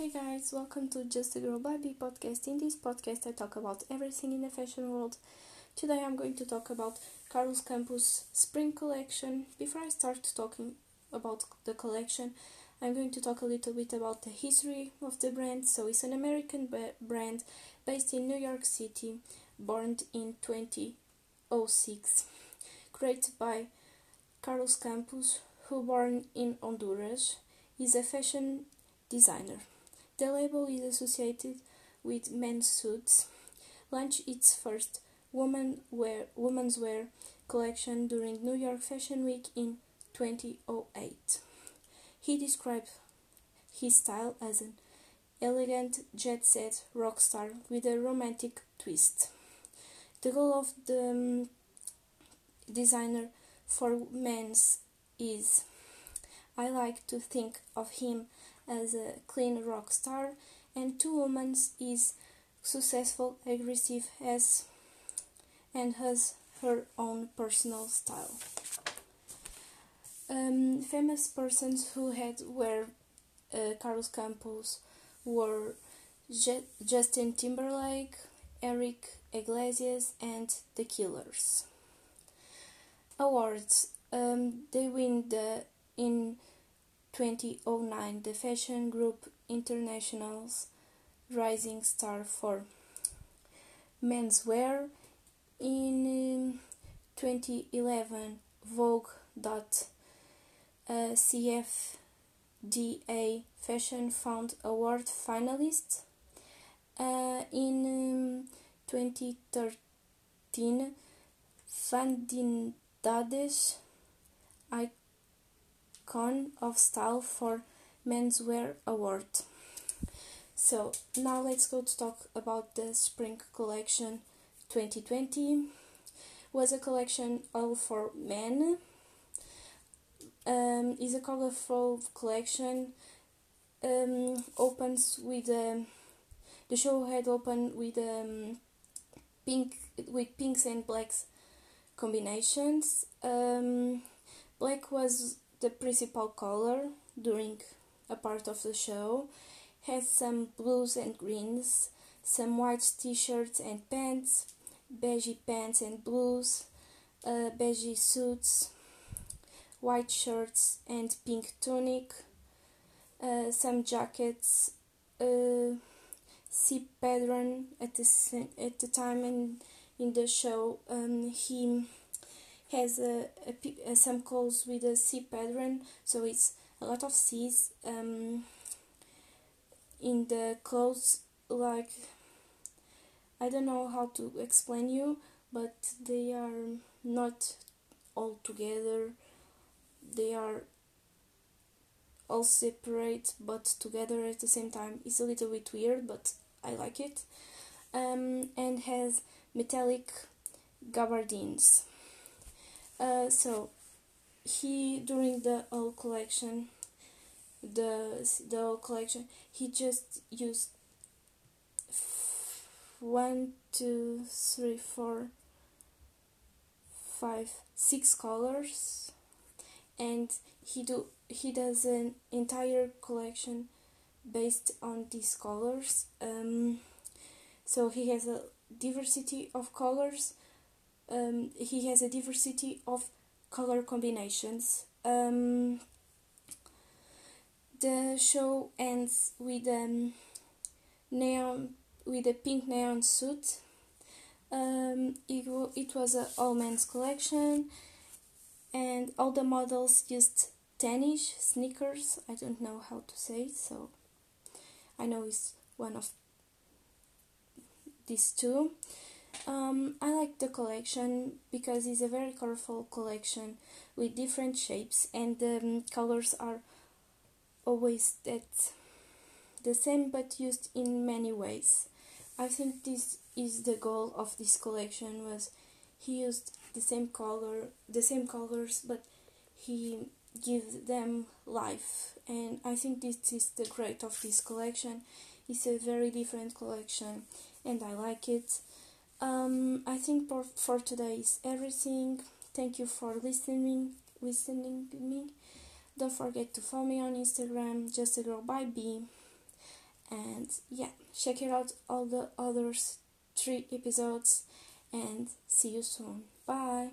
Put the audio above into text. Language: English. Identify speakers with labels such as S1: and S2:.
S1: Hey guys, welcome to Just a Girl Baby podcast. In this podcast, I talk about everything in the fashion world. Today, I'm going to talk about Carlos Campos spring collection. Before I start talking about the collection, I'm going to talk a little bit about the history of the brand. So, it's an American ba- brand based in New York City, born in 2006, created by Carlos Campos, who born in Honduras, is a fashion designer. The label is associated with men's suits. Launched its first woman wear, women's wear collection during New York Fashion Week in 2008. He described his style as an elegant jet set rock star with a romantic twist. The goal of the um, designer for men's is I like to think of him as a clean rock star, and two women is successful, aggressive as and has her own personal style. Um, famous persons who had were uh, Carlos Campos were Je- Justin Timberlake, Eric Iglesias, and The Killers. Awards. Um, they win the in 2009 the fashion group International's Rising Star for menswear. In um, 2011, Vogue dot uh, Fashion Fund Award finalist. Uh, in um, 2013, Vanidades Icon of Style for Menswear Award. So now let's go to talk about the spring collection 2020. Was a collection all for men. Um, is a colorful collection. Um, opens with um, the show had opened with um, pink with pinks and blacks combinations. Um, black was the principal color during a part of the show. Has some blues and greens, some white t-shirts and pants, beige pants and blues, uh, beige suits, white shirts and pink tunic, uh, some jackets, uh, C pattern at the at the time in in the show. Um, he has a, a, a, some calls with a C pattern, so it's a lot of C's um, in the clothes. Like I don't know how to explain you, but they are not all together. They are all separate but together at the same time. It's a little bit weird, but I like it. Um, and has metallic gabardines. Uh, so he during the whole collection, the the whole collection, he just used one, two, three, four, five, six colors, and he do he does an entire collection based on these colors. Um, so he has a diversity of colors. Um, he has a diversity of color combinations. Um, the show ends with um, neon with a pink neon suit. Um, it, it was a all men's collection, and all the models used tennis sneakers. I don't know how to say it, so I know it's one of these two. Um, I like the collection because it's a very colorful collection with different shapes and the um, colors are always that the same but used in many ways. I think this is the goal of this collection was he used the same color the same colors but he gives them life and I think this is the great of this collection. It's a very different collection and I like it. Um, I think for, for today is everything. Thank you for listening listening to me. Don't forget to follow me on Instagram, just a girl by B. And yeah, check it out all the others three episodes and see you soon. Bye.